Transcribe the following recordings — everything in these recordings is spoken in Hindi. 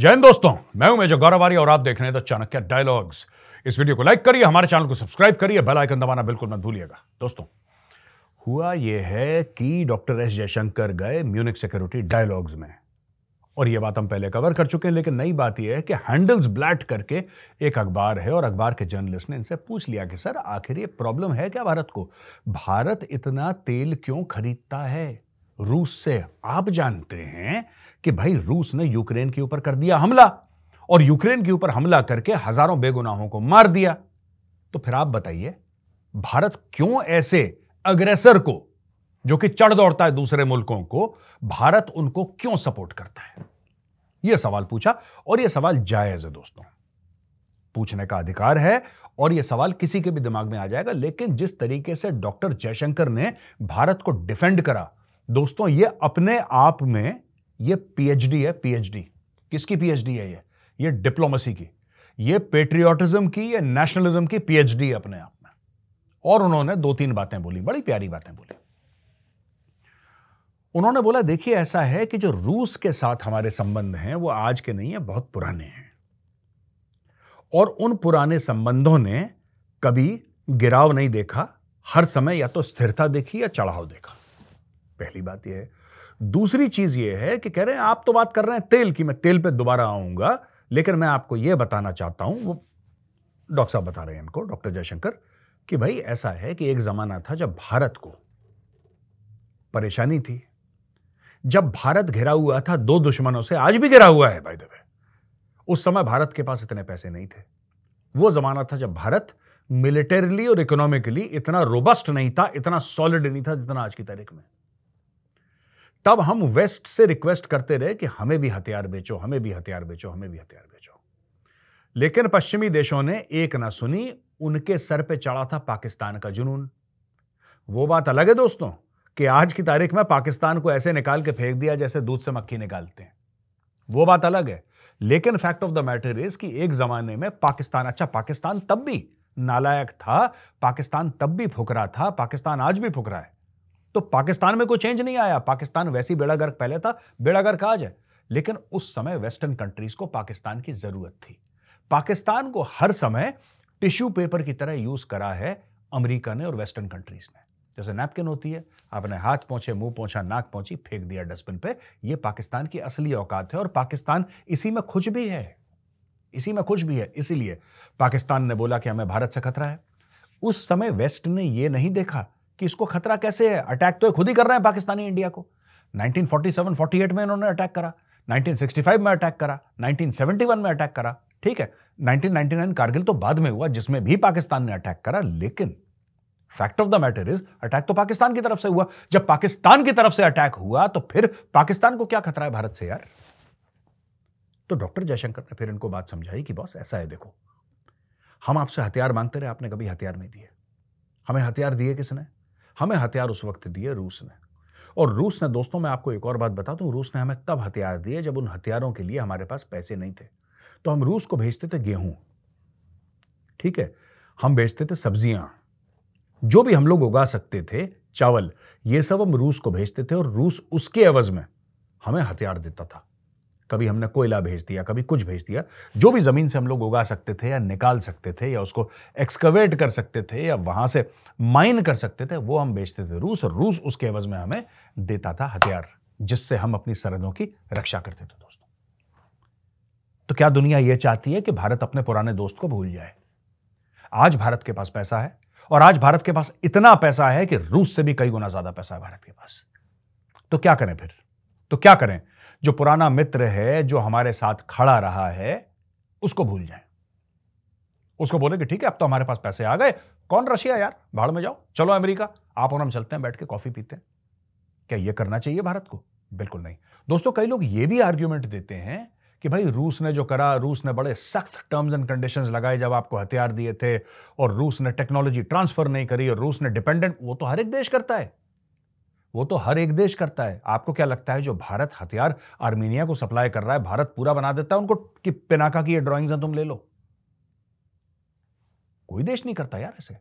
जैन दोस्तों, मैं हूँ मेजर गौरवारी और आप देख रहे हैं द चाणक्य डायलॉग्स इस वीडियो को लाइक करिए, हमारे चैनल को सब्सक्राइब करिए बेल आइकन दबाना बिल्कुल मत भूलिएगा। दोस्तों, हुआ यह है कि डॉक्टर एस जयशंकर गए म्यूनिक सिक्योरिटी डायलॉग्स में। और यह बात हम पहले कवर कर चुके हैं, लेकिन नई बात यह है कि हैंडल्स ब्लैट करके एक अखबार है और अखबार के जर्नलिस्ट ने इनसे पूछ लिया कि, सर, आखिर ये प्रॉब्लम है क्या भारत को? भारत इतना तेल क्यों खरीदता है? रूस से आप जानते हैं कि भाई रूस ने यूक्रेन के ऊपर कर दिया हमला और यूक्रेन के ऊपर हमला करके हज़ारों बेगुनाहों को मार दिया। तो फिर आप बताइए, भारत क्यों ऐसे अग्रेसर को, जो कि चढ़ दौड़ता है दूसरे मुल्कों को, भारत उनको क्यों सपोर्ट करता है? यह सवाल पूछा और यह सवाल जायज़ है दोस्तों। पूछने का अधिकार है और यह सवाल किसी के भी दिमाग में आ जाएगा, लेकिन जिस तरीके से डॉक्टर जयशंकर ने भारत को डिफेंड करा, दोस्तों ये अपने आप में ये पीएचडी है पीएचडी किसकी पीएचडी है ये? ये डिप्लोमेसी की। ये पेट्रियोटिज्म की, ये नेशनलिज्म की पीएचडी है अपने आप में। और उन्होंने दो तीन बातें बोली, बड़ी प्यारी बातें बोली। उन्होंने बोला, देखिए, ऐसा है कि जो रूस के साथ हमारे संबंध हैं, वो आज के नहीं है, बहुत पुराने हैं। और उन पुराने संबंधों ने कभी गिराव नहीं देखा, हर समय या तो स्थिरता देखी या चढ़ाव देखा। पहली बात यह है। दूसरी चीज़ यह है कि कह रहे हैं, आप तो बात कर रहे हैं तेल की, मैं तेल पे दोबारा आऊँगा, लेकिन मैं आपको यह बताना चाहता हूँ, वो डॉक्टर साहब बता रहे हैं इनको, डॉक्टर जयशंकर, कि भाई ऐसा है कि एक जमाना था जब भारत को परेशानी थी। जब भारत घिरा हुआ था, दो दुश्मनों से आज भी घिरा हुआ है भाई दबे उस समय भारत के पास इतने पैसे नहीं थे। वो जमाना था जब भारत मिलिटरीली और इकोनॉमिकली इतना रोबस्ट नहीं था, इतना सॉलिड नहीं था जितना आज की तारीख में। तब हम वेस्ट से रिक्वेस्ट करते रहे कि हमें भी हथियार बेचो, हमें भी हथियार बेचो, हमें भी हथियार बेचो। लेकिन पश्चिमी देशों ने एक ना सुनी, उनके सर पे चढ़ा था पाकिस्तान का जुनून। वो बात अलग है दोस्तों, कि आज की तारीख में पाकिस्तान को ऐसे निकाल के फेंक दिया जैसे दूध से मक्खी निकालते हैं। वो बात अलग है, लेकिन fact of the matter is कि एक जमाने में पाकिस्तान अच्छा पाकिस्तान तब भी नालायक था, पाकिस्तान तब भी फुकरा था, पाकिस्तान आज भी फुकरा है। तो पाकिस्तान में कोई चेंज नहीं आया। पाकिस्तान वैसी बेड़ा गर्क पहले था बेड़ा गर्क आज है। लेकिन उस समय वेस्टर्न कंट्रीज़ को पाकिस्तान की ज़रूरत थी। पाकिस्तान को हर समय टिश्यू पेपर की तरह यूज़ करा है अमेरिका ने और वेस्टर्न कंट्रीज़ ने। जैसे नैपकिन होती है, आपने हाथ पहुँचे मुँह पहुँचा नाक पहुँची फेंक दिया डस्टबिन पे। ये पाकिस्तान की असली औकात है और पाकिस्तान इसी में खुश भी है। इसी में खुश भी है, इसीलिए पाकिस्तान ने बोला कि हमें भारत से खतरा है। उस समय वेस्ट ने यह नहीं देखा कि इसको खतरा कैसे है? अटैक तो खुद ही कर रहे हैं पाकिस्तानी इंडिया को। 1947-48 में इन्होंने अटैक करा। 1965 में अटैक करा। 1971 में अटैक करा। ठीक है? 1999 कारगिल तो बाद में हुआ, जिसमें भी पाकिस्तान ने अटैक करा, लेकिन fact of the matter is attack तो पाकिस्तान की तरफ़ से हुआ। जब पाकिस्तान की तरफ़ से अटैक हुआ तो फिर पाकिस्तान को क्या खतरा है भारत से यार? तो डॉक्टर जयशंकर ने फिर इनको बात समझाई कि बॉस, ऐसा है देखो। हम आपसे हथियार मांगते रहे, आपने कभी हथियार नहीं दिए। हमें हथियार दिए किसने? हमें हथियार उस वक्त दिए रूस ने। और रूस ने, दोस्तों, मैं आपको एक और बात बता दूँ, रूस ने हमें तब हथियार दिए जब उन हथियारों के लिए हमारे पास पैसे नहीं थे। तो हम रूस को भेजते थे गेहूँ। ठीक है? हम भेजते थे सब्ज़ियाँ। जो भी हम लोग उगा सकते थे, चावल, ये सब हम रूस को भेजते थे और रूस उसके एवज में हमें हथियार देता था। कभी हमने कोयला भेज दिया, कभी कुछ भेज दिया, जो भी ज़मीन से हम लोग उगा सकते थे या निकाल सकते थे या उसको एक्सकवेट कर सकते थे या वहाँ से माइन कर सकते थे, वो हम बेचते थे। रूस, और रूस उसके एवज में हमें देता था हथियार, जिससे हम अपनी सरहदों की रक्षा करते थे दोस्तों। तो क्या दुनिया यह चाहती है कि भारत अपने पुराने दोस्त को भूल जाए? आज भारत के पास पैसा है, और आज भारत के पास इतना पैसा है कि रूस से भी कई गुना ज़्यादा पैसा है भारत के पास। तो क्या करें फिर? तो क्या करें? जो पुराना मित्र है, जो हमारे साथ खड़ा रहा है, उसको भूल जाए। उसको बोले कि ठीक है, अब तो हमारे पास पैसे आ गए। कौन रशिया यार? भाड़ में जाओ। चलो अमेरिका। आप और हम चलते हैं, बैठ के कॉफ़ी पीते हैं। क्या यह करना चाहिए भारत को? बिल्कुल नहीं। दोस्तों, कई लोग यह भी आर्ग्यूमेंट देते हैं कि भाई, रूस ने जो करा, रूस ने बड़े सख्त टर्म्स एंड कंडीशंस लगाए जब आपको हथियार दिए थे, और रूस ने टेक्नोलॉजी ट्रांसफ़र नहीं करी, और रूस ने डिपेंडेंट वो तो हर एक देश करता है। वो तो हर एक देश करता है। आपको क्या लगता है जो भारत हथियार आर्मीनिया को सप्लाई कर रहा है, भारत पूरा बना देता है, उनको कि पिनाका की ये ड्राइंग्स हैं, तुम ले लो? कोई देश नहीं करता यार ऐसे।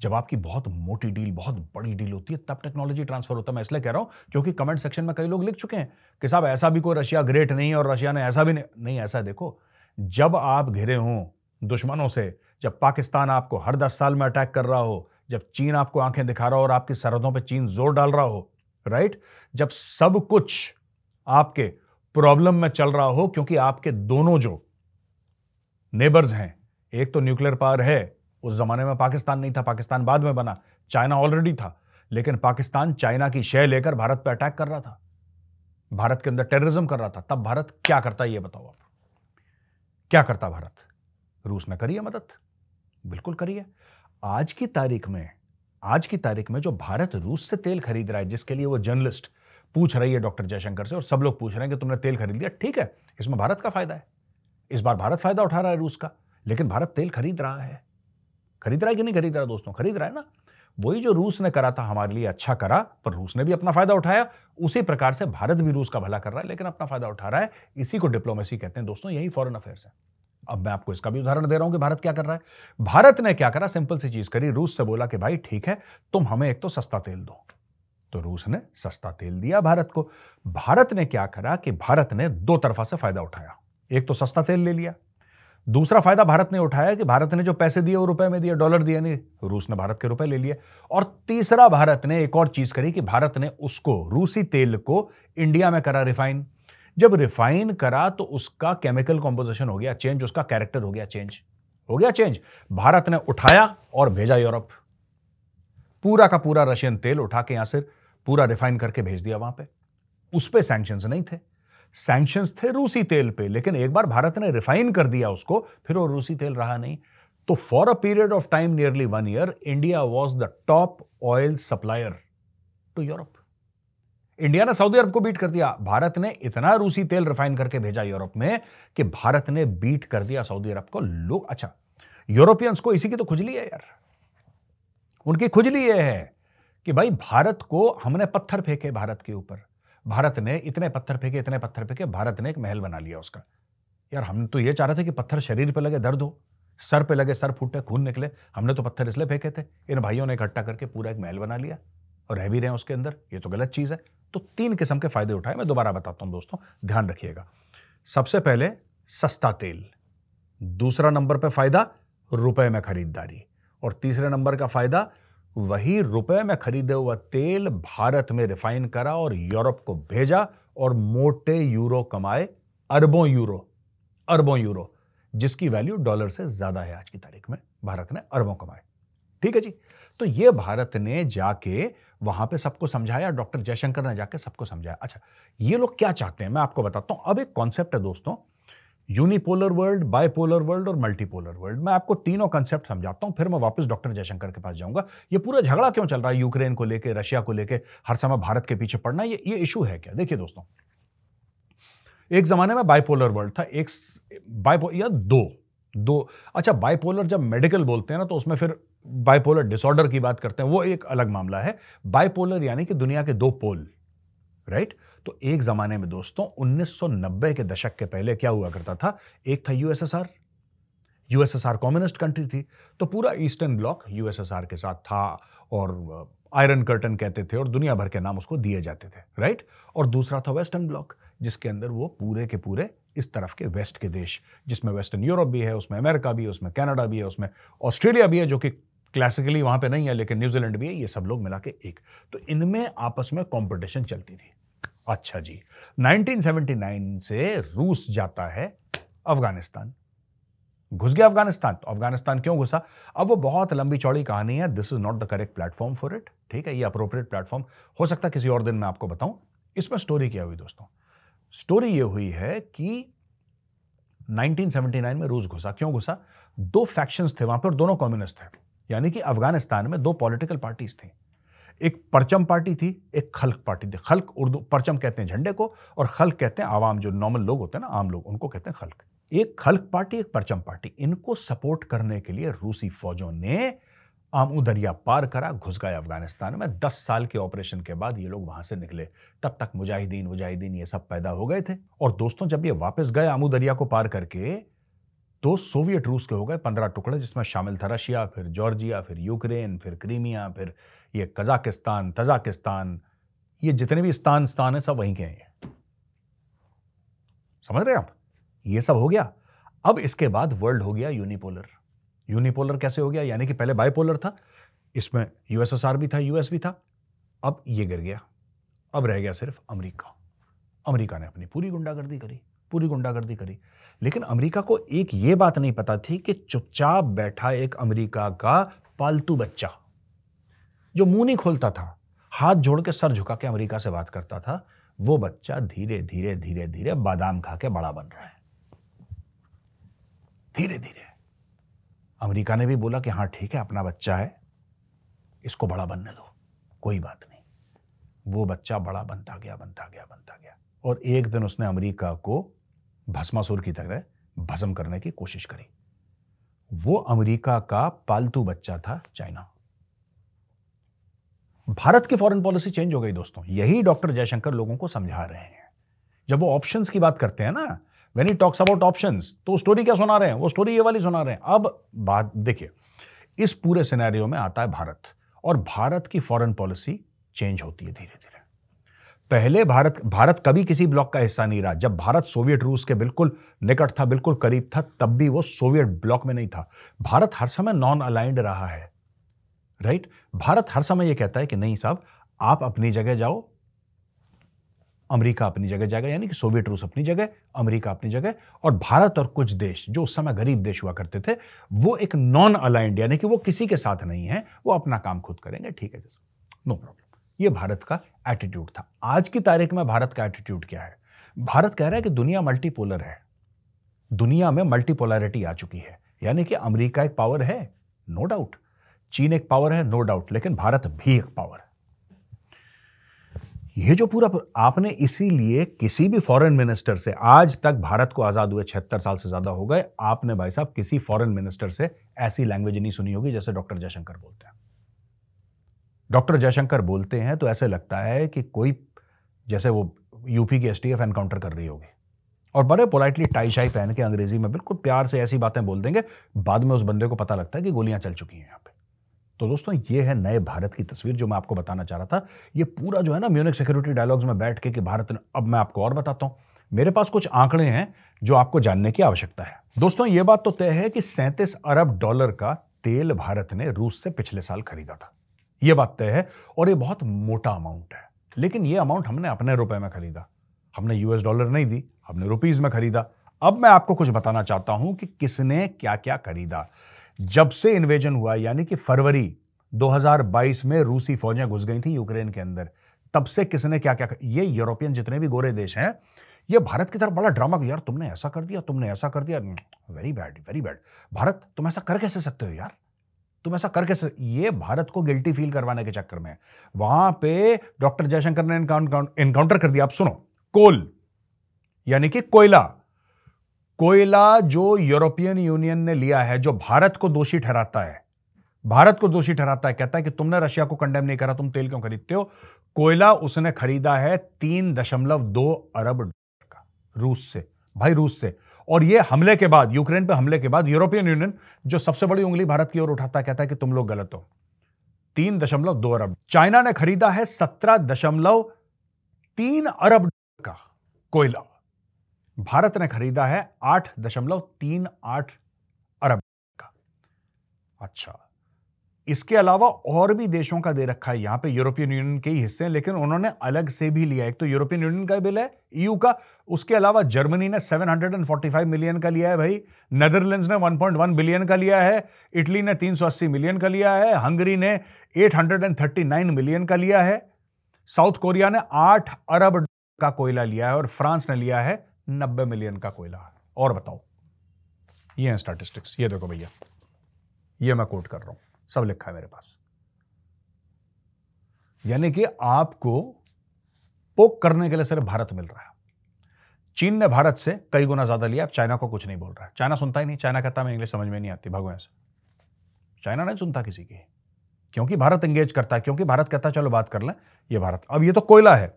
जब आपकी बहुत मोटी डील, बहुत बड़ी डील होती है, तब टेक्नोलॉजी ट्रांसफ़र होता है। मैं इसलिए कह रहा हूँ, क्योंकि कमेंट सेक्शन में कई लोग लिख चुके हैं कि साहब, ऐसा भी कोई रशिया ग्रेट नहीं है और रशिया ने ऐसा भी नहीं नहीं, ऐसा देखो, जब आप घिरे हों दुश्मनों से, जब पाकिस्तान आपको हर दस साल में अटैक कर रहा हो जब चीन आपको आँखें दिखा रहा हो और आपकी सरहदों पर चीन ज़ोर डाल रहा हो राइट जब सब कुछ आपके प्रॉब्लम में चल रहा हो, क्योंकि आपके दोनों जो नेबर्स हैं, एक तो न्यूक्लियर पावर है, उस जमाने में पाकिस्तान नहीं था, पाकिस्तान बाद में बना, चाइना ऑलरेडी था, लेकिन पाकिस्तान चाइना की शय लेकर भारत पर अटैक कर रहा था, भारत के अंदर टेररिज्म कर रहा था, तब भारत क्या करता है ये बताओ आप? क्या करता भारत? रूस ने करी है मदद? बिल्कुल करी है। आज की तारीख में, आज की तारीख में जो भारत रूस से तेल खरीद रहा है, जिसके लिए वो जर्नलिस्ट पूछ रही है डॉक्टर जयशंकर से और सब लोग पूछ रहे हैं कि तुमने तेल खरीद लिया, ठीक है, इसमें भारत का फ़ायदा है। इस बार भारत फ़ायदा उठा रहा है रूस का, लेकिन भारत तेल खरीद रहा है। खरीद रहा है कि नहीं खरीद रहा दोस्तों? खरीद रहा है ना। वही जो रूस ने करा था, हमारे लिए अच्छा करा, पर रूस ने भी अपना फ़ायदा उठाया, उसी प्रकार से भारत भी रूस का भला कर रहा है, लेकिन अपना फ़ायदा उठा रहा है। इसी को डिप्लोमेसी कहते हैं। दोस्तों, यही फॉरेन अफेयर्स है। अब मैं आपको इसका भी उदाहरण दे रहा हूँ कि भारत क्या कर रहा है। भारत ने क्या करा? सिंपल सी चीज़ करी। रूस से बोला कि, भाई, ठीक है, तुम हमें एक तो सस्ता तेल दो। तो रूस ने सस्ता तेल दिया भारत को। भारत ने क्या करा कि भारत ने दो तरफा से फ़ायदा उठाया। एक तो सस्ता तेल ले लिया। दूसरा फ़ायदा भारत ने उठाया कि भारत ने जो पैसे दिए वो रुपए में दिए, डॉलर दिए नहीं। रूस ने भारत के रुपए ले लिए। और तीसरा भारत ने एक और चीज़ करी कि भारत ने उसको, रूसी तेल को इंडिया में करा रिफाइन। जब रिफाइन करा तो उसका केमिकल कॉम्पोजिशन हो गया चेंज उसका कैरेक्टर हो गया चेंज हो गया चेंज भारत ने उठाया और भेजा यूरोप। पूरा का पूरा रशियन तेल उठा के यहाँ से पूरा रिफाइन करके भेज दिया वहाँ पे। उस पर सैंक्शन नहीं थे। सैंक्शन थे रूसी तेल पे, लेकिन एक बार भारत ने रिफाइन कर दिया उसको, फिर वो रूसी तेल रहा नहीं। तो for a period of time nearly one year India was the top oil supplier to Europe India ने सऊदी अरब को बीट कर दिया। भारत ने इतना रूसी तेल रिफाइन करके भेजा यूरोप में कि भारत ने बीट कर दिया सऊदी अरब को। लोग अच्छा यूरोपियंस को इसी की तो खुजली है यार। उनकी खुजली यह है कि भाई भारत को हमने पत्थर फेंके भारत के ऊपर। भारत ने इतने पत्थर फेंके, इतने पत्थर फेंके, भारत ने एक महल बना लिया उसका। यार, हम तो ये चाह रहे थे कि पत्थर शरीर पे लगे, दर्द हो, सर पे लगे, सर फूटे, खून निकले। हमने तो पत्थर इसलिए फेंके थे। इन भाइयों ने इकट्ठा करके पूरा एक महल बना लिया और रह भी रहे हैं उसके अंदर। ये तो गलत चीज़ है। तो तीन किस्म के फ़ायदे उठाए, मैं दोबारा बताता हूँ दोस्तों, ध्यान रखिएगा। सबसे पहले, सस्ता तेल। दूसरा नंबर पर फ़ायदा, रुपए में खरीदारी। और तीसरे नंबर का फ़ायदा, वही रुपए में खरीदे हुआ तेल भारत में रिफाइन करा और यूरोप को भेजा और मोटे यूरो कमाए, अरबों यूरो अरबों यूरो, जिसकी वैल्यू डॉलर से ज़्यादा है आज की तारीख में, भारत ने अरबों कमाए। ठीक है जी? तो ये भारत ने जाके वहाँ पे सबको समझाया, डॉक्टर जयशंकर ने जाके सबको समझाया। अच्छा ये लोग क्या चाहते हैं? मैं आपको बताता हूँ। अब एक कॉन्सेप्ट है दोस्तों यूनिपोलर वर्ल्ड बायपोलर वर्ल्ड और मल्टीपोलर वर्ल्ड मैं आपको तीनों कंसेप्ट समझाता हूँ, फिर मैं वापस डॉक्टर जयशंकर के पास जाऊँगा। ये पूरा झगड़ा क्यों चल रहा है? यूक्रेन को लेकर रशिया को लेकर हर समय भारत के पीछे पड़ना, ये ये इशू है क्या? देखिए दोस्तों, एक जमाने में बायपोलर वर्ल्ड था, एक बायपो या दो दो। अच्छा बायपोलर जब मेडिकल बोलते हैं ना तो उसमें फिर बायपोलर डिसऑर्डर की बात करते हैं, वो एक अलग मामला है। बायपोलर यानी कि दुनिया के दो पोल राइट तो एक जमाने में दोस्तों 1990 के दशक के पहले क्या हुआ करता था? एक था यूएसएसआर यूएसएसआर कम्युनिस्ट कंट्री थी। तो पूरा ईस्टर्न ब्लॉक यूएसएसआर के साथ था और आयरन कर्टन कहते थे और दुनिया भर के नाम उसको दिए जाते थे राइट और दूसरा था वेस्टर्न ब्लॉक जिसके अंदर वो पूरे के पूरे इस तरफ़ के वेस्ट के देश, जिसमें वेस्टर्न यूरोप भी है, उसमें अमेरिका भी है, उसमें कनाडा भी है, उसमें ऑस्ट्रेलिया भी है, जो कि क्लासिकली वहाँ पे नहीं है, लेकिन न्यूजीलैंड भी है, ये सब लोग मिला के एक। तो इनमें आपस में कंपटीशन चलती थी। अच्छा जी। 1979 से रूस जाता है अफ़गानिस्तान। घुस गया अफ़गानिस्तान तो अफ़गानिस्तान क्यों घुसा? अब वो बहुत लंबी चौड़ी कहानी है। This is not the correct platform for it ठीक है? ये अप्रोप्रिएट प्लेटफॉर्म हो सकता है किसी और दिन मैं आपको बताऊँ। इसमें स्टोरी क्या हुई दोस्तों? स्टोरी ये हुई है कि 1979 में रूस घुसा। क्यों घुसा? दो फैक्शंस थे वहाँ पर, दोनों कम्युनिस्ट थे। यानी कि अफ़गानिस्तान में दो पॉलिटिकल पार्टीज़ थी। एक परचम पार्टी थी, एक खल्क पार्टी थी। खल्क उर्दू, परचम कहते हैं झंडे को और खल्क कहते हैं आवाम, जो नॉर्मल लोग होते हैं ना, आम लोग, उनको कहते हैं खल्क। एक खल्क पार्टी, एक परचम पार्टी। इनको सपोर्ट करने के लिए रूसी फौजों ने आमू दरिया पार करा, घुस गए अफ़गानिस्तान में। दस साल के ऑपरेशन के बाद ये लोग वहाँ से निकले। तब तक मुजाहिदीन मुजाहिदीन ये सब पैदा हो गए थे। और दोस्तों, जब ये वापस गए आमू दरिया को पार करके तो सोवियत रूस के हो गए पंद्रह टुकड़े, जिसमें शामिल था रशिया, फिर जॉर्जिया, फिर यूक्रेन, फिर क्रीमिया, फिर ये कजाकिस्तान, तजाकिस्तान। ये जितने भी स्थान स्थान है, सब वहीं के हैं समझ रहे हैं आप? ये सब हो गया। अब इसके बाद वर्ल्ड हो गया यूनिपोलर यूनिपोलर कैसे हो गया? यानी कि पहले बाइपोलर था, इसमें यूएसएसआर भी था यूएस भी था। अब ये गिर गया। अब रह गया सिर्फ़ अमेरिका। अमेरिका ने अपनी पूरी गुंडागर्दी करी। पूरी गुंडागर्दी करी। लेकिन अमेरिका को एक ये बात नहीं पता थी कि चुपचाप बैठा एक अमेरिका का पालतू बच्चा, जो मुँह नहीं खोलता था, हाथ जोड़ के सर झुका के अमेरिका से बात करता था, वो बच्चा धीरे धीरे धीरे धीरे बादाम खा के बड़ा बन रहा है। धीरे धीरे। अमेरिका ने भी बोला कि हाँ ठीक है, अपना बच्चा है, इसको बड़ा बनने दो, कोई बात नहीं। वो बच्चा बड़ा बनता गया बनता गया बनता गया। और एक दिन उसने अमेरिका को भस्मासुर की तरह भस्म करने की कोशिश करी। वो अमेरिका का पालतू बच्चा था चाइना। भारत की फॉरेन पॉलिसी चेंज हो गई दोस्तों। यही डॉक्टर जयशंकर लोगों को समझा रहे हैं। जब वो ऑप्शंस की बात करते हैं ना when he talks about options तो स्टोरी क्या सुना रहे हैं? वो स्टोरी ये वाली सुना रहे हैं। अब बात, देखिए, इस पूरे सिनेरियो में आता है भारत और भारत की फॉरेन पॉलिसी चेंज होती है धीरे धीरे पहले भारत भारत कभी किसी ब्लॉक का हिस्सा नहीं रहा। जब भारत सोवियत रूस के बिल्कुल निकट था, बिल्कुल करीब था, तब भी वो सोवियत ब्लॉक में नहीं था। भारत हर समय नॉन अलाइंड रहा है राइट भारत हर समय ये कहता है कि नहीं साहब, आप अपनी जगह जाओ, अमेरिका अपनी जगह जाएगा, यानी कि सोवियत रूस अपनी जगह, अमेरिका अपनी जगह, और भारत और कुछ देश जो उस समय गरीब देश हुआ करते थे, वो एक नॉन अलाइंड यानी कि वो किसी के साथ नहीं है, वो अपना काम खुद करेंगे। ठीक है जैसे नो प्रॉब्लम ये भारत का एटीट्यूड था। आज की तारीख में भारत का एटीट्यूड क्या है? भारत कह रहा है कि दुनिया मल्टीपोलर है। दुनिया में मल्टीपोलरिटी आ चुकी है। यानी कि अमेरिका एक पावर है नो डाउट चीन एक पावर है नो डाउट लेकिन भारत भी एक पावर है। ये जो पूरा आपने इसीलिए किसी भी फॉरेन मिनिस्टर से आज तक भारत को आज़ाद हुए छिहत्तर साल से ज़्यादा हो गए, आपने भाई साहब किसी फॉरेन मिनिस्टर से ऐसी लैंग्वेज नहीं सुनी होगी जैसे डॉक्टर जयशंकर बोलते हैं। डॉक्टर जयशंकर बोलते हैं तो ऐसे लगता है कि कोई, जैसे वो यूपी की एसटीएफ एनकाउंटर कर रही होगी। और बड़े पोलाइटली टाई शाई पहन के अंग्रेज़ी में बिल्कुल प्यार से ऐसी बातें बोल देंगे, बाद में उस बंदे को पता लगता है कि गोलियाँ चल चुकी हैं यहाँ पे। तो दोस्तों, ये है नए भारत की तस्वीर जो मैं आपको बताना चाह रहा था। ये पूरा जो है ना म्यूनिक सिक्योरिटी डायलॉग्स में बैठ के कि भारत ने, अब मैं आपको और बताता हूँ। मेरे पास कुछ आंकड़े हैं जो आपको जानने की आवश्यकता है। दोस्तों, ये बात तो तय है कि सैंतीस अरब डॉलर का तेल भारत ने रूस से पिछले साल खरीदा था। यह बात तय है, और ये बहुत मोटा अमाउंट है। लेकिन ये अमाउंट हमने अपने रुपए में खरीदा। हमने यूएस डॉलर नहीं दी, हमने रुपीज़ में खरीदा। अब मैं आपको कुछ बताना चाहता हूँ कि किसने क्या क्या खरीदा। जब से इन्वेजन हुआ, यानी कि फरवरी 2022 में रूसी फौजें घुस गई थी यूक्रेन के अंदर, तब से किसने क्या क्या ये यूरोपियन जितने भी गोरे देश हैं, ये भारत की तरफ़ बड़ा ड्रामा यार, तुमने ऐसा कर दिया, तुमने ऐसा कर दिया। Very bad very bad Bharat, तुम ऐसा कर कैसे सकते हो यार? तुम ऐसा करके ये भारत को गिल्टी फील करवाने के चक्कर में। वहाँ पे डॉक्टर जयशंकर ने इनकाउंटर कर दिया। आप सुनो, कोल, यानी कि कोयला। कोयला जो यूरोपियन यूनियन ने लिया है, जो भारत को दोषी ठहराता है। भारत को दोषी ठहराता है, कहता है कि तुमने रशिया को कंडेम नहीं करा, तुम तेल क्यों खरीदते हो? कोयला उसने खरीदा है तीन दशमलव दो अरब डॉलर का, रूस से। भाई, रूस से। और ये हमले के बाद, यूक्रेन पर हमले के बाद यूरोपियन यूनियन, जो सबसे बड़ी उंगली भारत की ओर उठाता कहता है कि तुम लोग गलत हो। तीन दशमलव दो अरब। चाइना ने खरीदा है सत्रह दशमलव तीन अरब का कोयला। भारत ने खरीदा है आठ दशमलव तीन आठ अरब का। अच्छा। इसके अलावा और भी देशों का दे रखा है। यहाँ पे यूरोपियन यूनियन के ही हिस्से हैं, लेकिन उन्होंने अलग से भी लिया एक तो यूरोपियन यूनियन का बिल है ईयू का। उसके अलावा जर्मनी ने 745 मिलियन का लिया है भाई। नेदरलैंड्स ने 1.1 बिलियन का लिया है। इटली ने 380 मिलियन का लिया है। हंगरी ने 839 मिलियन का लिया है। साउथ कोरिया ने आठ अरब का कोयला लिया है और फ्रांस ने लिया है नब्बे मिलियन का कोयला। और बताओ, ये हैं स्टैटिस्टिक्स ये देखो भैया, ये मैं कोट कर रहा हूँ। सब लिखा है मेरे पास। यानी कि आपको पोक करने के लिए सिर्फ़ भारत मिल रहा है। चीन ने भारत से कई गुना ज़्यादा लिया, अब चाइना को कुछ नहीं बोल रहा है। चाइना सुनता ही नहीं, चाइना कहता मैं इंग्लिश समझ में नहीं आती भगवान से। चाइना नहीं सुनता किसी की, क्योंकि भारत एंगेज करता है, क्योंकि भारत कहता है, चलो बात कर लें, ये भारत। अब ये तो कोयला है।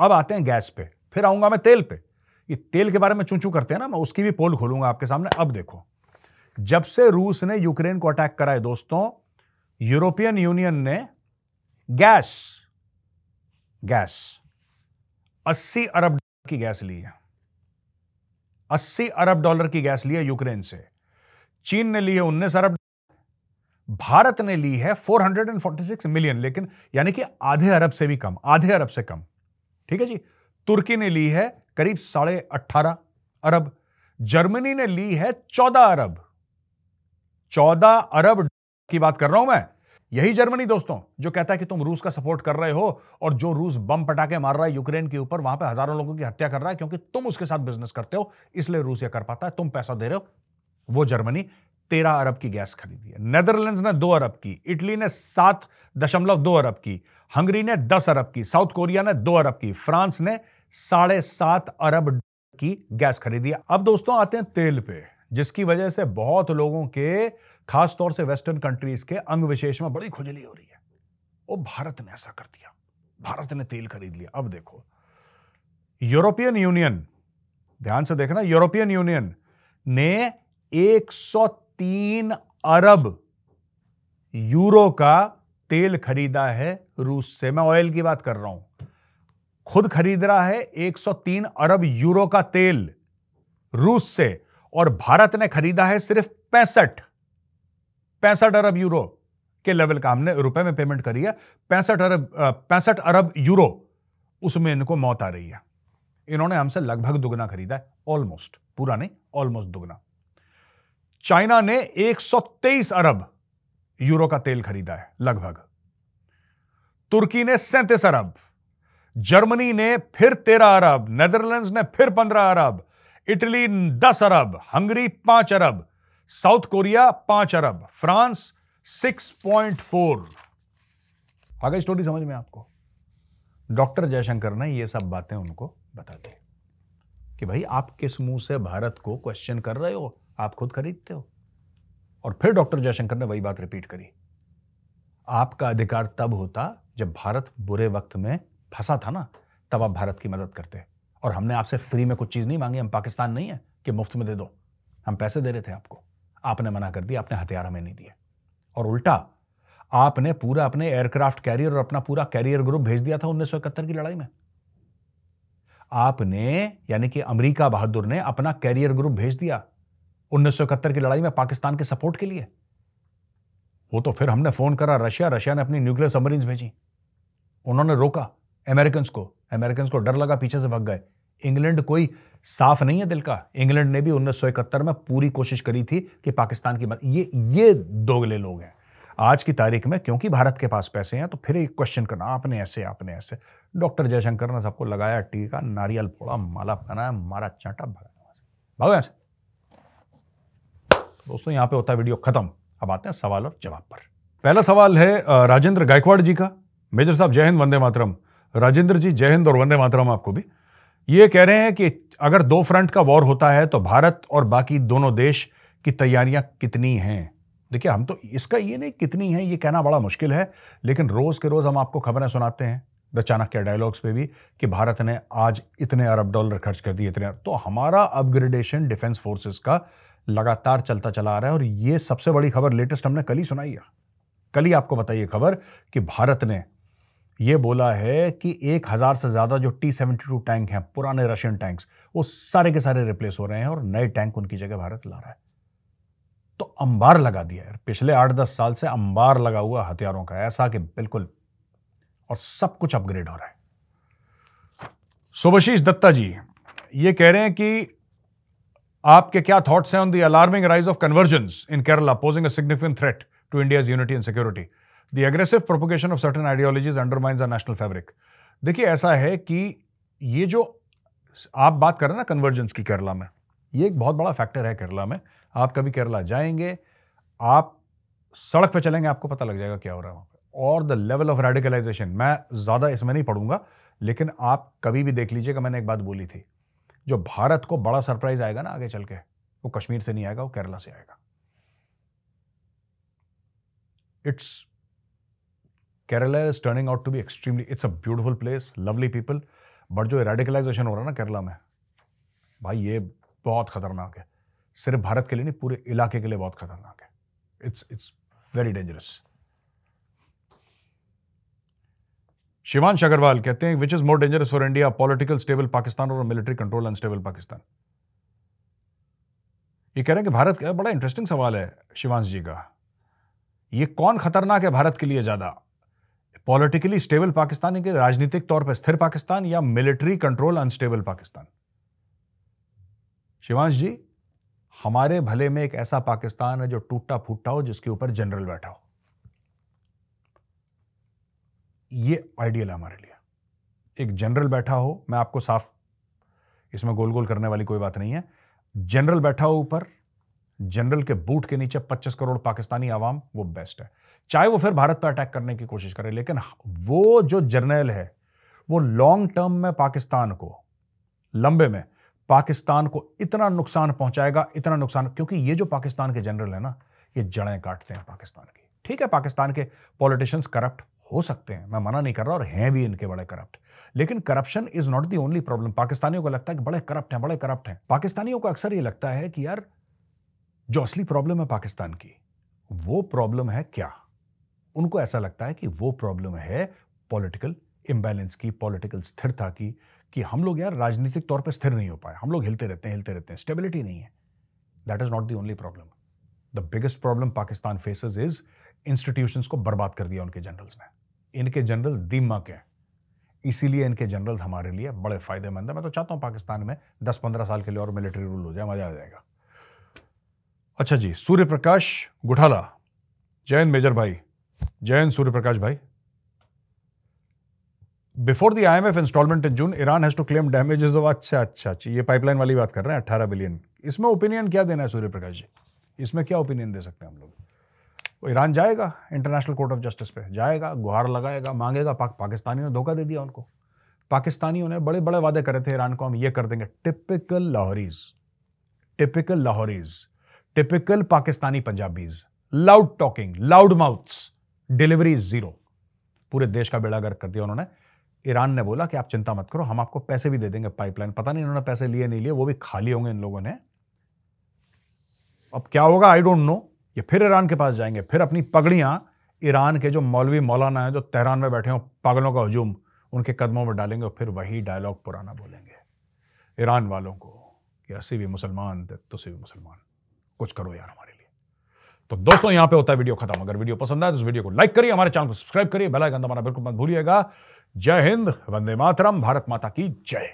अब आते हैं गैस पे, फिर आऊँगा मैं तेल पे। ये तेल के बारे में चूचू करते हैं ना, मैं उसकी भी पोल खोलूँगा आपके सामने। अब देखो, जब से रूस ने यूक्रेन को अटैक करा है दोस्तों यूरोपियन यूनियन ने गैस गैस 80 अरब डॉलर की गैस ली है। 80 अरब डॉलर की गैस ली है यूक्रेन से। चीन ने ली है 19 अरब भारत ने ली है 446 मिलियन लेकिन यानी कि आधे अरब से भी कम, आधे अरब से कम। ठीक है जी? तुर्की ने ली है करीब साढ़े अट्ठारह अरब। जर्मनी ने ली है चौदह अरब। चौदह अरब की बात कर रहा हूँ मैं। यही जर्मनी, दोस्तों, जो कहता है कि तुम रूस का सपोर्ट कर रहे हो और जो रूस बम पटाखे मार रहा है यूक्रेन के ऊपर, वहाँ पे हज़ारों लोगों की हत्या कर रहा है क्योंकि तुम उसके साथ बिज़नेस करते हो, इसलिए रूस यह कर पाता है, तुम पैसा दे रहे हो। वो जर्मनी तेरह अरब की गैस खरीदी है। नेदरलैंड्स ने दो अरब की, इटली ने सात दशमलव दो अरब की, हंगरी ने दस अरब की, साउथ कोरिया ने दो अरब की, फ्रांस ने साढ़े सात अरब की गैस खरीदी अब दोस्तों आते हैं तेल पे, जिसकी वजह से बहुत लोगों के खासतौर से वेस्टर्न कंट्रीज़ के अंग विशेष में बड़ी खुजली हो रही है। वो भारत ने ऐसा कर दिया। भारत ने तेल खरीद लिया। अब देखो। यूरोपियन यूनियन, ध्यान से देखना, यूरोपियन यूनियन ने 103 अरब यूरो का तेल खरीदा है रूस से। मैं ऑयल की बात कर रहा हूँ। खुद खरीद रहा है 103 अरब यूरो का तेल रूस से और भारत ने खरीदा है सिर्फ़ पैंसठ। पैंसठ अरब यूरो के लेवल का हमने रुपए में पेमेंट करी है। पैंसठ अरब पैंसठ अरब यूरो उसमें इनको मौत आ रही है। इन्होंने हमसे लगभग दुगना खरीदा है ऑलमोस्ट पूरा नहीं ऑलमोस्ट दुगना। चाइना ने 123 अरब यूरो का तेल खरीदा है, लगभग। तुर्की ने सैंतीस अरब, जर्मनी ने फिर तेरह अरब, नेदरलैंड्स ने फिर पंद्रह अरब, इटली दस अरब, हंगरी पाँच अरब साउथ कोरिया, पाँच अरब। फ्रांस सिक्स पॉइंट फोर आ गई स्टोरी समझ में आपको? डॉक्टर जयशंकर ने ये सब बातें उनको बता दी कि भाई, आप किस मुँह से भारत को क्वेश्चन कर रहे हो? आप खुद खरीदते हो। और फिर डॉक्टर जयशंकर ने वही बात रिपीट करी। आपका अधिकार तब होता जब भारत बुरे वक्त में फंसा था ना, तब आप भारत की मदद करते। और हमने आपसे फ्री में कुछ चीज़ नहीं मांगी, हम पाकिस्तान नहीं है, कि मुफ़्त में दे दो। हम पैसे दे रहे थे आपको। आपने मना कर दिया, आपने हथियार हमें नहीं दिए। और उल्टा, आपने पूरा अपने एयरक्राफ्ट कैरियर और अपना पूरा कैरियर ग्रुप भेज दिया था उन्नीस की लड़ाई में। आपने, यानी कि अमेरिका बहादुर ने अपना कैरियर ग्रुप भेज दिया उन्नीस सौ इकहत्तर की लड़ाई में पाकिस्तान के सपोर्ट के लिए। वो तो फिर हमने फ़ोन करा रशिया रशिया ने अपनी न्यूक्लियर सबमरीन भेजी। उन्होंने रोका अमेरिकन को अमेरिकन को डर लगा, पीछे से भग गए। इंग्लैंड कोई साफ़ नहीं है दिल का। इंग्लैंड ने भी उन्नीस में पूरी कोशिश करी थी कि पाकिस्तान की ये ये दोगले लोग हैं। आज की तारीख में क्योंकि भारत के पास पैसे हैं तो फिर एक क्वेश्चन करना, आपने ऐसे आपने ऐसे। डॉक्टर जयशंकर ने सबको लगाया, टीका, नारियल फोड़ा, माला पहनाया, मारा, चाटा भगा। भागो ऐसे दोस्तों, यहाँ पे होता है वीडियो खत्म। अब आते हैं सवाल और जवाब पर। पहला सवाल है राजेंद्र गायकवाड़ जी का। मेजर साहब, जय हिंद, वंदे मातरम। राजेंद्र जी, जय हिंद और वंदे मातरम आपको भी। ये कह रहे हैं कि अगर दो फ्रंट का वॉर होता है तो भारत और बाकी दोनों देश की तैयारियाँ कितनी हैं? देखिए, हम तो इसका ये नहीं कितनी है, ये कहना बड़ा मुश्किल है, लेकिन रोज के रोज हम आपको खबरें सुनाते हैं, द चाणक्य डायलॉग्स पे भी, कि भारत ने आज इतने अरब डॉलर खर्च कर दिए, इतने तो हमारा अपग्रेडेशन डिफेंस फोर्सेस का लगातार चलता चला आ रहा है, और ये सबसे बड़ी खबर लेटेस्ट हमने कल ही सुनाई है। कल ही आपको बताइए खबर कि भारत ने ये बोला है कि एक हज़ार से ज़्यादा जो टी सेवेंटी टू टैंक हैं, पुराने रशियन टैंक्स वो सारे के सारे रिप्लेस हो रहे हैं और नए टैंक उनकी जगह भारत ला रहा है। तो अंबार लगा दिया है पिछले आठ दस साल से अंबार लगा हुआ हथियारों का, ऐसा कि बिल्कुल और सब कुछ अपग्रेड हो रहा है। सुभशीष दत्ता जी, ये कह रहे हैं कि आपके क्या थॉट्स हैं on the alarming rise of convergence in Kerala posing a significant threat to India's unity and security the aggressive propagation of certain ideologies undermines our national fabric देखिए, ऐसा है कि ये जो आप बात कर रहे हैं ना कन्वर्जेंस की केरला में, ये एक बहुत बड़ा फैक्टर है केरला में। आप कभी केरला जाएँगे, आप सड़क पे चलेंगे, आपको पता लग जाएगा क्या हो रहा है वहाँ पर और द लेवल ऑफ़ रेडिकलाइजेशन मैं ज़्यादा इसमें नहीं पढ़ूँगा, लेकिन आप कभी भी देख लीजिएगा मैंने एक बात बोली थी, जो भारत को बड़ा सरप्राइज़ आएगा ना आगे चल के, वो कश्मीर से नहीं आएगा, वो केरला से आएगा। It's Kerala is turning out to be extremely it's a beautiful place lovely people but जो रेडिकलाइजेशन हो रहा है ना केरला में, भाई ये बहुत खतरनाक है। सिर्फ़ भारत के लिए नहीं, पूरे इलाके के लिए बहुत खतरनाक है। It's it's very dangerous Shivansh Agarwal कहते हैं which is more dangerous for India political stable Pakistan और मिलिट्री कंट्रोल अनस्टेबल पाकिस्तान ये कह रहे हैं कि भारत का बड़ा इंटरेस्टिंग सवाल है शिवांश जी का। ये कौन खतरनाक है भारत के लिए ज़्यादा? पॉलिटिकली स्टेबल पाकिस्तान के राजनीतिक तौर पर स्थिर पाकिस्तान या military control unstable Pakistan? Shivansh ji, हमारे भले में एक ऐसा पाकिस्तान है जो टूटा फूटा हो, जिसके ऊपर जनरल बैठा हो। ये आइडियल है हमारे लिए। एक जनरल बैठा हो, मैं आपको साफ़, इसमें गोल गोल करने वाली कोई बात नहीं है। जनरल बैठा हो ऊपर जनरल के बूट के नीचे 25 करोड़ पाकिस्तानी आवाम, वो बेस्ट है। चाहे वो फिर भारत पर अटैक करने की कोशिश करे, लेकिन वो जो जर्नल है, वो लॉन्ग टर्म में पाकिस्तान को, लंबे में पाकिस्तान को इतना नुकसान पहुंचाएगा, इतना नुकसान, क्योंकि ये जो पाकिस्तान के जनरल है ना, ये जड़ें काटते हैं पाकिस्तान की। ठीक है, पाकिस्तान के पॉलिटिशियंस करप्ट हो सकते हैं, मैं मना नहीं कर रहा और हैं भी इनके बड़े करप्ट लेकिन corruption is not the only problem पाकिस्तानियों को लगता है कि बड़े करप्ट हैं, बड़े करप्ट हैं। पाकिस्तानियों को अक्सर ये लगता है कि यार जो असली प्रॉब्लम है पाकिस्तान की, वो प्रॉब्लम है क्या? उनको ऐसा लगता है कि वो प्रॉब्लम है पॉलिटिकल इम्बैलेंस की पॉलिटिकल स्थिरता की, कि हम लोग यार राजनीतिक तौर पर स्थिर नहीं हो पाए। हम लोग हिलते रहते हैं, हिलते रहते हैं। स्टेबिलिटी नहीं है। That is not the only problem the biggest problem Pakistan faces is institutions को बर्बाद कर दिया उनके जनरल्स ने। इनके जनरल्स दिमाग हैं। इसीलिए इनके जनरल्स हमारे लिए बड़े फ़ायदेमंद है। मैं तो चाहता हूँ पाकिस्तान में 10-15 साल के लिए और मिलिट्री रूल हो जाए, मज़ा आ जाएगा। अच्छा जी सूर्य प्रकाश गुठाला। जैन मेजर भाई जैन सूर्य प्रकाश भाई before the IMF instalment in June Iran has to claim damages of अच्छा अच्छा अच्छा ये पाइपलाइन वाली बात कर रहे हैं अट्ठारह बिलियन इसमें ओपिनियन क्या देना है सूर्य प्रकाश जी? इसमें क्या ओपिनियन दे सकते हैं हम लोग? ईरान जाएगा इंटरनेशनल कोर्ट ऑफ़ जस्टिस पे जाएगा गुहार लगाएगा मांगेगा पाक, पाकिस्तानियों ने धोखा दे दिया उनको। पाकिस्तानियों ने बड़े बड़े वादे करे थे ईरान को हम ये कर देंगे। Typical Lahoris typical Lahoris typical Pakistani Punjabis loud talking loud mouths delivery zero पूरे देश का बेड़ा गर्क कर दिया उन्होंने। ईरान ने बोला कि आप चिंता मत करो, हम आपको पैसे भी दे देंगे पाइपलाइन पता नहीं इन्होंने पैसे लिए, नहीं लिए, वो भी खाली होंगे इन लोगों ने। अब क्या होगा? आई डोंट नो ये फिर ईरान के पास जाएँगे। फिर अपनी पगड़ियाँ ईरान के जो मौलवी मौलाना है, जो तेहरान में बैठे हो, पागलों का हजूम, उनके कदमों में डालेंगे और फिर वही डायलॉग पुराना बोलेंगे। ईरान वालों को कि असी भी मुसलमान थे तुसी भी मुसलमान। कुछ करो यार हमारे लिए। तो दोस्तों, यहाँ पे होता है वीडियो खत्म। अगर वीडियो पसंद आए तो इस वीडियो को लाइक करिए, हमारे चैनल को सब्सक्राइब करिए बेल आइकन दबाना बिल्कुल मत भूलिएगा। जय हिंद, वंदे मातरम, भारत माता की जय।